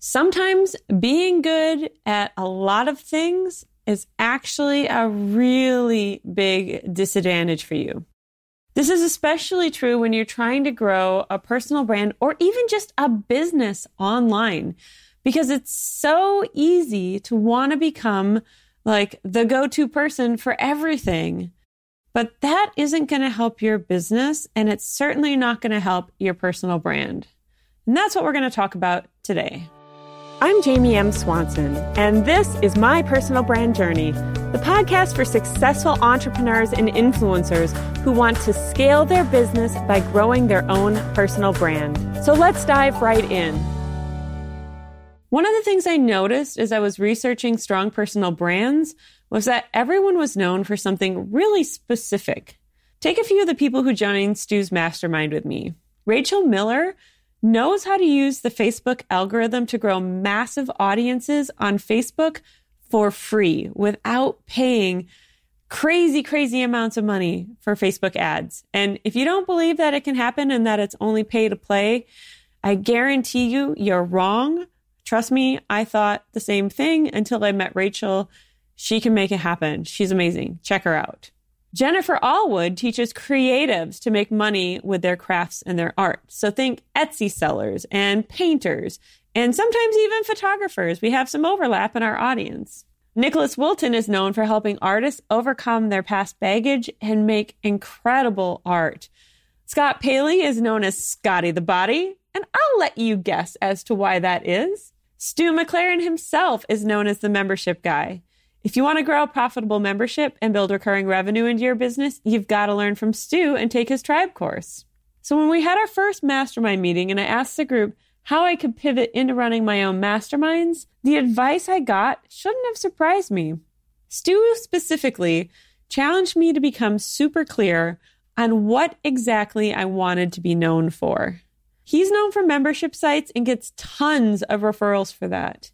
Sometimes being good at a lot of things is actually a really big disadvantage for you. This is especially true when you're trying to grow a personal brand or even just a business online because it's so easy to want to become like the go to person for everything. But that isn't going to help your business, and it's certainly not going to help your personal brand. And that's what we're going to talk about today. I'm Jamie M. Swanson, and this is My Personal Brand Journey, the podcast for successful entrepreneurs and influencers who want to scale their business by growing their own personal brand. So let's dive right in. One of the things I noticed as I was researching strong personal brands was that everyone was known for something really specific. Take a few of the people who joined Stu's mastermind with me. Rachel Miller knows how to use the Facebook algorithm to grow massive audiences on Facebook for free without paying crazy, crazy amounts of money for Facebook ads. And if you don't believe that it can happen and that it's only pay to play, I guarantee you, you're wrong. Trust me, I thought the same thing until I met Rachel. She can make it happen. She's amazing. Check her out. Jennifer Allwood teaches creatives to make money with their crafts and their art. So think Etsy sellers and painters and sometimes even photographers. We have some overlap in our audience. Nicholas Wilton is known for helping artists overcome their past baggage and make incredible art. Scott Paley is known as Scotty the Body, and I'll let you guess as to why that is. Stu McLaren himself is known as the membership guy. If you want to grow a profitable membership and build recurring revenue into your business, you've got to learn from Stu and take his tribe course. So when we had our first mastermind meeting and I asked the group how I could pivot into running my own masterminds, the advice I got shouldn't have surprised me. Stu specifically challenged me to become super clear on what exactly I wanted to be known for. He's known for membership sites and gets tons of referrals for that.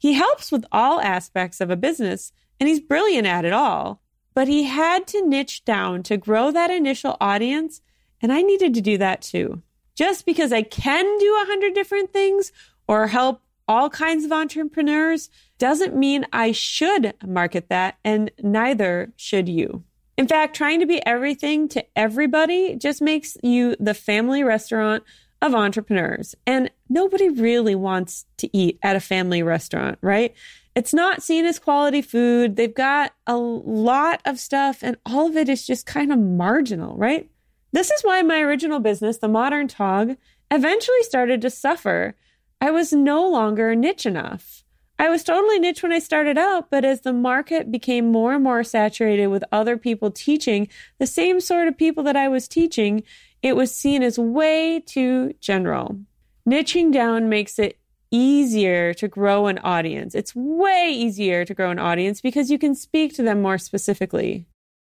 He helps with all aspects of a business and he's brilliant at it all. But he had to niche down to grow that initial audience. And I needed to do that too. Just because I can do a hundred different things or help all kinds of entrepreneurs doesn't mean I should market that, and neither should you. In fact, trying to be everything to everybody just makes you the family restaurant of entrepreneurs. And nobody really wants to eat at a family restaurant, right? It's not seen as quality food. They've got a lot of stuff, and all of it is just kind of marginal, right? This is why my original business, The Modern Tog, eventually started to suffer. I was no longer niche enough. I was totally niche when I started out, but as the market became more and more saturated with other people teaching the same sort of people that I was teaching, it was seen as way too general. Niching down makes it easier to grow an audience. It's way easier to grow an audience because you can speak to them more specifically.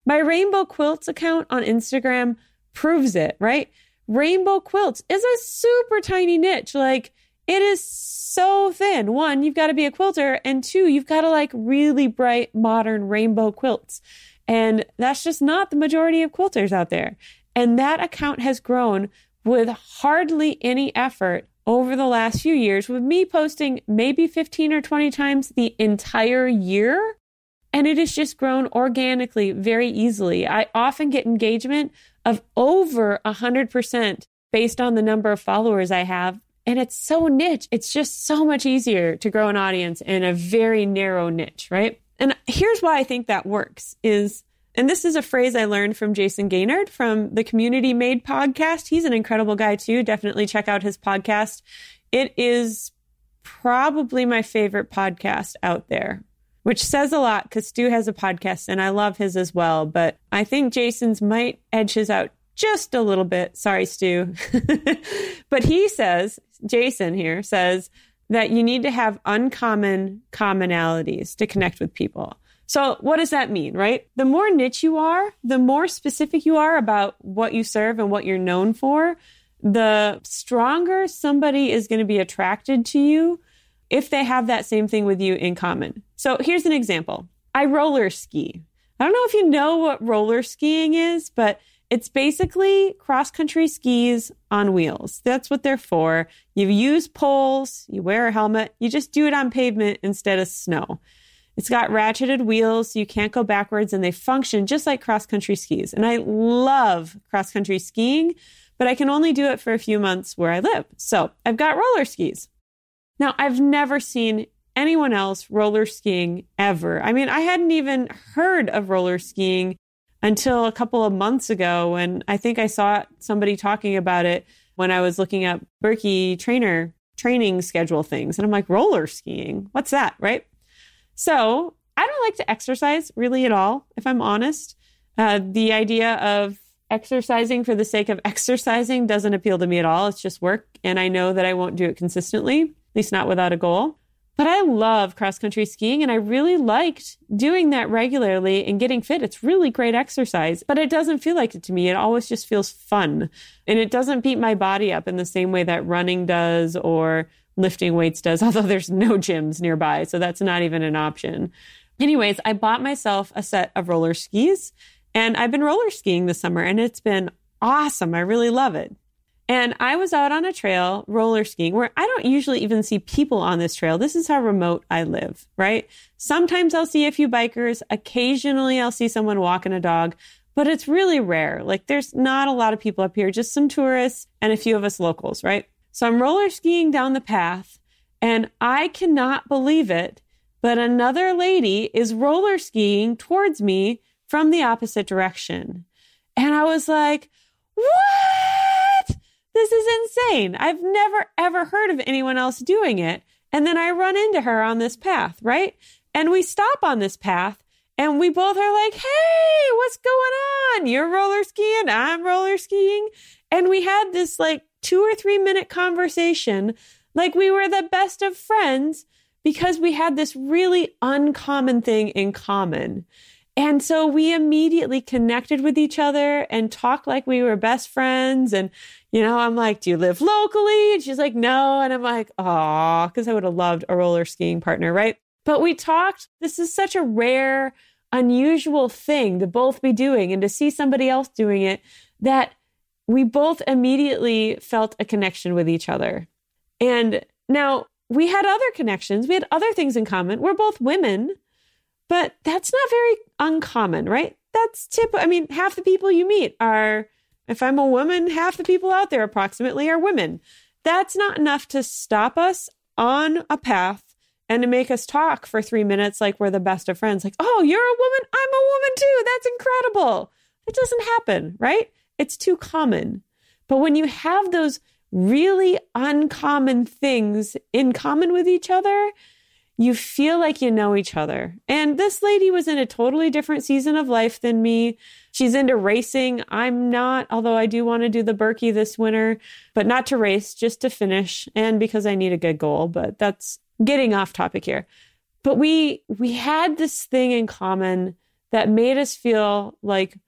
My Rainbow Quilts account on Instagram proves it, right? Rainbow Quilts is a super tiny niche. Like, it is so thin. One, you've got to be a quilter, and two, you've got to like really bright, modern rainbow quilts. And that's just not the majority of quilters out there. And that account has grown with hardly any effort over the last few years, with me posting maybe 15 or 20 times the entire year. And it has just grown organically very easily. I often get engagement of over 100% based on the number of followers I have. And it's so niche. It's just so much easier to grow an audience in a very narrow niche, right? And here's why I think that works is and this is a phrase I learned from Jason Gaynard from the Community Made podcast. He's an incredible guy too. Definitely check out his podcast. It is probably my favorite podcast out there, which says a lot because Stu has a podcast and I love his as well. But I think Jason's might edge his out just a little bit. Sorry, Stu. but he says, Jason here says that you need to have uncommon commonalities to connect with people. So what does that mean, right? The more niche you are, the more specific you are about what you serve and what you're known for, the stronger somebody is going to be attracted to you if they have that same thing with you in common. So here's an example. I roller ski. I don't know if you know what roller skiing is, but It's basically cross country skis on wheels. That's what they're for. You use poles, you wear a helmet, you just do it on pavement instead of snow. It's got ratcheted wheels, so you can't go backwards, and they function just like cross country skis. And I love cross country skiing, but I can only do it for a few months where I live. So I've got roller skis. Now, I've never seen anyone else roller skiing ever. I mean, I hadn't even heard of roller skiing until a couple of months ago when I think I saw somebody talking about it when I was looking up Birkie trainer training schedule things. And I'm like, roller skiing? What's that? Right. So I don't like to exercise really at all, if I'm honest. Uh, the idea of exercising for the sake of exercising doesn't appeal to me at all. It's just work. And I know that I won't do it consistently, at least not without a goal. But I love cross country skiing and I really liked doing that regularly and getting fit. It's really great exercise, but it doesn't feel like it to me. It always just feels fun. And it doesn't beat my body up in the same way that running does or lifting weights does, although there's no gyms nearby. So that's not even an option. Anyways, I bought myself a set of roller skis and I've been roller skiing this summer and it's been awesome. I really love it. And I was out on a trail roller skiing where I don't usually even see people on this trail. This is how remote I live, right? Sometimes I'll see a few bikers. Occasionally I'll see someone walking a dog, but it's really rare. Like there's not a lot of people up here, just some tourists and a few of us locals, right? So I'm roller skiing down the path and I cannot believe it, but another lady is roller skiing towards me from the opposite direction. And I was like, what? This is insane. I've never ever heard of anyone else doing it. And then I run into her on this path, right? And we stop on this path and we both are like, hey, what's going on? You're roller skiing, I'm roller skiing. And we had this like two or three minute conversation like we were the best of friends because we had this really uncommon thing in common. And so we immediately connected with each other and talked like we were best friends. And, you know, I'm like, Do you live locally? And she's like, No. And I'm like, Aw, because I would have loved a roller skiing partner, right? But we talked. This is such a rare, unusual thing to both be doing and to see somebody else doing it that we both immediately felt a connection with each other. And now we had other connections, we had other things in common. We're both women, but that's not very uncommon, right? That's tip. I mean, half the people you meet are, if I'm a woman, half the people out there approximately are women. That's not enough to stop us on a path and to make us talk for three minutes like we're the best of friends. Like, oh, you're a woman. I'm a woman too. That's incredible. It doesn't happen, right? It's too common. But when you have those really uncommon things in common with each other, you feel like you know each other. And this lady was in a totally different season of life than me. She's into racing. I'm not, although I do want to do the Birkie this winter, but not to race, just to finish and because I need a good goal. But that's getting off topic here. But we we had this thing in common that made us feel like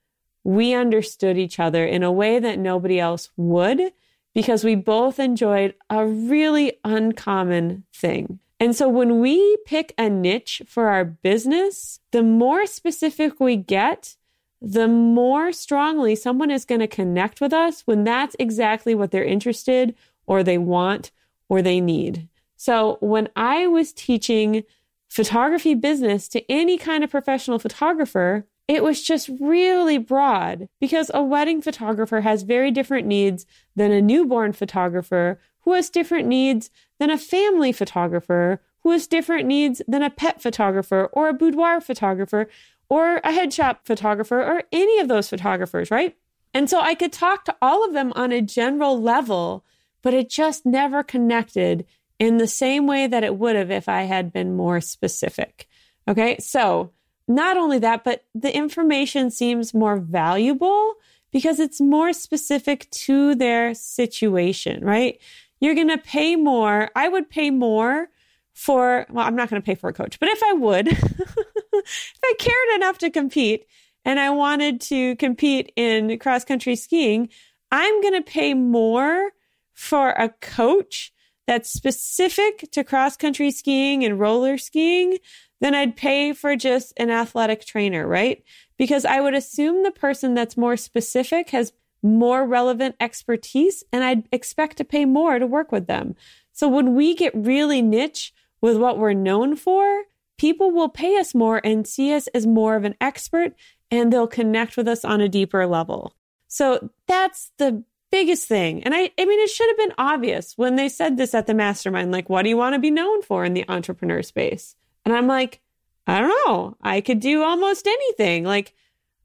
we understood each other in a way that nobody else would because we both enjoyed a really uncommon thing. And so when we pick a niche for our business, the more specific we get, the more strongly someone is going to connect with us when that's exactly what they're interested or they want or they need. So when I was teaching photography business to any kind of professional photographer, it was just really broad because a wedding photographer has very different needs than a newborn photographer who has different needs than a family photographer who has different needs than a pet photographer or a boudoir photographer or a head shot photographer or any of those photographers, right? And so I could talk to all of them on a general level, but it just never connected in the same way that it would have if I had been more specific. Okay. So not only that, but the information seems more valuable because it's more specific to their situation, right? You're going to pay more. I would pay more for, well, I'm not going to pay for a coach, but if I would, if I cared enough to compete and I wanted to compete in cross country skiing, I'm going to pay more for a coach that's specific to cross country skiing and roller skiing, then I'd pay for just an athletic trainer, right? Because I would assume the person that's more specific has more relevant expertise and I'd expect to pay more to work with them. So when we get really niche with what we're known for, people will pay us more and see us as more of an expert and they'll connect with us on a deeper level. So that's the biggest thing. And I, I mean, it should have been obvious when they said this at the mastermind, like, what do you want to be known for in the entrepreneur space? And I'm like, I don't know. I could do almost anything. Like,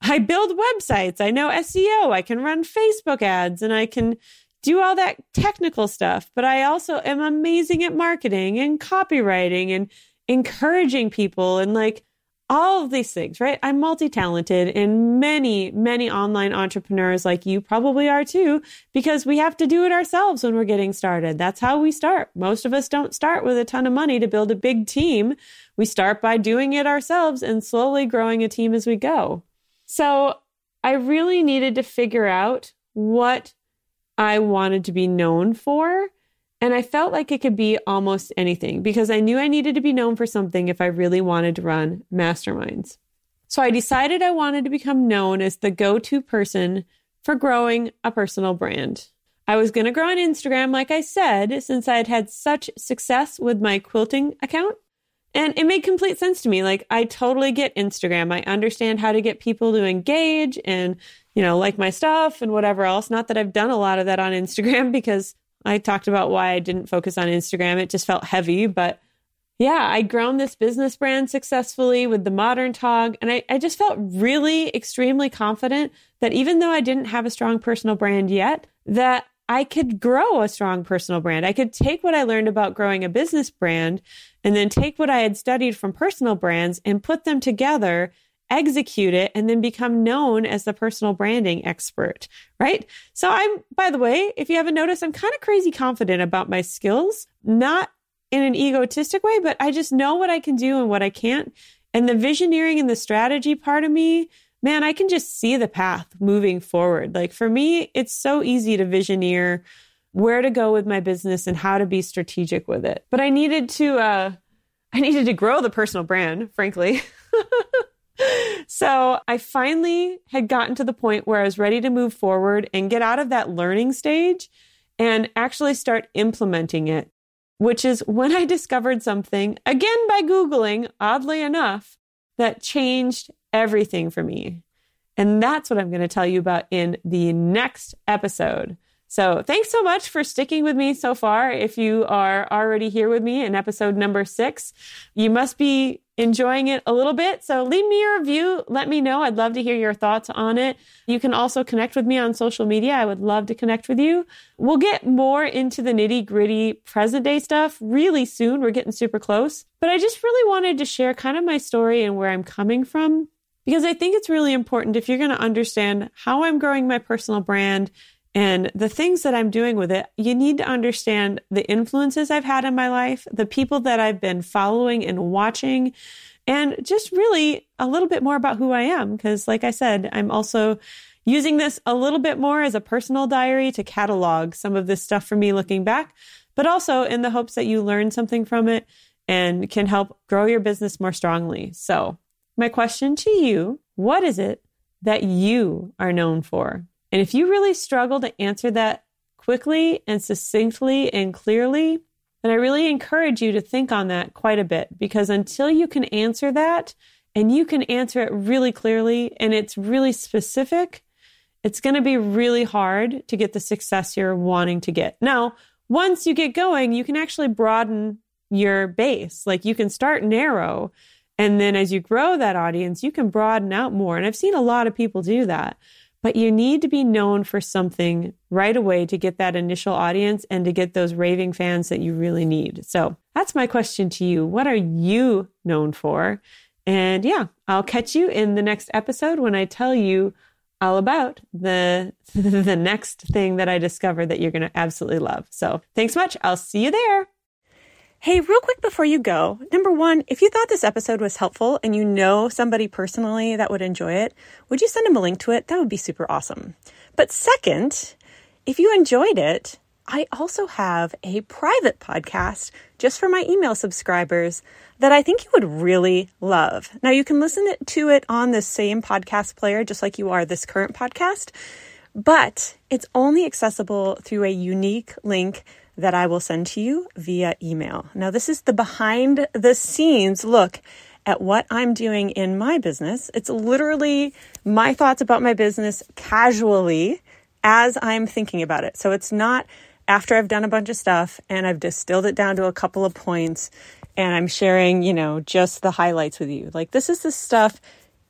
I build websites. I know SEO. I can run Facebook ads and I can do all that technical stuff. But I also am amazing at marketing and copywriting and encouraging people and like all of these things, right? I'm multi talented and many, many online entrepreneurs like you probably are too, because we have to do it ourselves when we're getting started. That's how we start. Most of us don't start with a ton of money to build a big team. We start by doing it ourselves and slowly growing a team as we go. So I really needed to figure out what I wanted to be known for and I felt like it could be almost anything because I knew I needed to be known for something if I really wanted to run masterminds. So I decided I wanted to become known as the go to person for growing a personal brand. I was going to grow on Instagram, like I said, since I had had such success with my quilting account. And it made complete sense to me. Like, I totally get Instagram. I understand how to get people to engage and, you know, like my stuff and whatever else. Not that I've done a lot of that on Instagram because I talked about why I didn't focus on Instagram. It just felt heavy, but yeah, I'd grown this business brand successfully with the modern tog. And I, I just felt really extremely confident that even though I didn't have a strong personal brand yet, that I could grow a strong personal brand. I could take what I learned about growing a business brand and then take what I had studied from personal brands and put them together execute it, and then become known as the personal branding expert, right? So I'm, by the way, if you haven't noticed, I'm kind of crazy confident about my skills, not in an egotistic way, but I just know what I can do and what I can't. And the visioneering and the strategy part of me, man, I can just see the path moving forward. Like for me, it's so easy to visioneer where to go with my business and how to be strategic with it. But I needed to, uh, I needed to grow the personal brand, frankly. so I finally had gotten to the point where I was ready to move forward and get out of that learning stage and actually start implementing it, which is when I discovered something, again by Googling, oddly enough, that changed everything for me. And that's what I'm going to tell you about in the next episode. So, thanks so much for sticking with me so far. If you are already here with me in episode number six, you must be enjoying it a little bit. So leave me a review. Let me know. I'd love to hear your thoughts on it. You can also connect with me on social media. I would love to connect with you. We'll get more into the nitty gritty present day stuff really soon. We're getting super close. But I just really wanted to share kind of my story and where I'm coming from because I think it's really important if you're going to understand how I'm growing my personal brand and the things that I'm doing with it, you need to understand the influences I've had in my life, the people that I've been following and watching, and just really a little bit more about who I am. Because, like I said, I'm also using this a little bit more as a personal diary to catalog some of this stuff for me looking back, but also in the hopes that you learn something from it and can help grow your business more strongly. So, my question to you what is it that you are known for? And if you really struggle to answer that quickly and succinctly and clearly, then I really encourage you to think on that quite a bit because until you can answer that and you can answer it really clearly and it's really specific, it's going to be really hard to get the success you're wanting to get. Now, once you get going, you can actually broaden your base. Like you can start narrow. And then as you grow that audience, you can broaden out more. And I've seen a lot of people do that but you need to be known for something right away to get that initial audience and to get those raving fans that you really need. So that's my question to you. What are you known for? And yeah, I'll catch you in the next episode when I tell you all about the the next thing that I discovered that you're going to absolutely love. So, thanks much. I'll see you there. Hey, real quick before you go, number one, if you thought this episode was helpful and you know somebody personally that would enjoy it, would you send them a link to it? That would be super awesome. But second, if you enjoyed it, I also have a private podcast just for my email subscribers that I think you would really love. Now, you can listen to it on the same podcast player, just like you are this current podcast, but it's only accessible through a unique link that I will send to you via email. Now, this is the behind the scenes look at what I'm doing in my business. It's literally my thoughts about my business casually as I'm thinking about it. So it's not after I've done a bunch of stuff and I've distilled it down to a couple of points and I'm sharing, you know, just the highlights with you. Like this is the stuff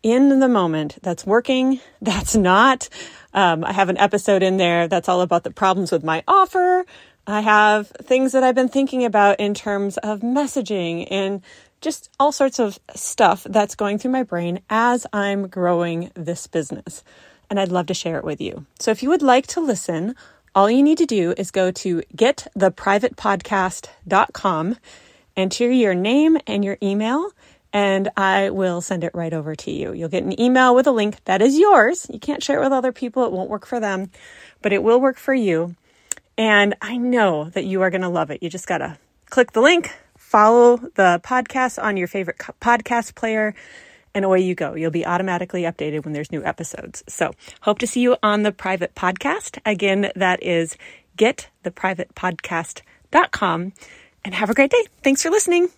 in the moment that's working, that's not. Um, I have an episode in there that's all about the problems with my offer. I have things that I've been thinking about in terms of messaging and just all sorts of stuff that's going through my brain as I'm growing this business. And I'd love to share it with you. So if you would like to listen, all you need to do is go to gettheprivatepodcast.com, enter your name and your email, and I will send it right over to you. You'll get an email with a link that is yours. You can't share it with other people, it won't work for them, but it will work for you. And I know that you are going to love it. You just got to click the link, follow the podcast on your favorite podcast player, and away you go. You'll be automatically updated when there's new episodes. So, hope to see you on the private podcast. Again, that is gettheprivatepodcast.com. And have a great day. Thanks for listening.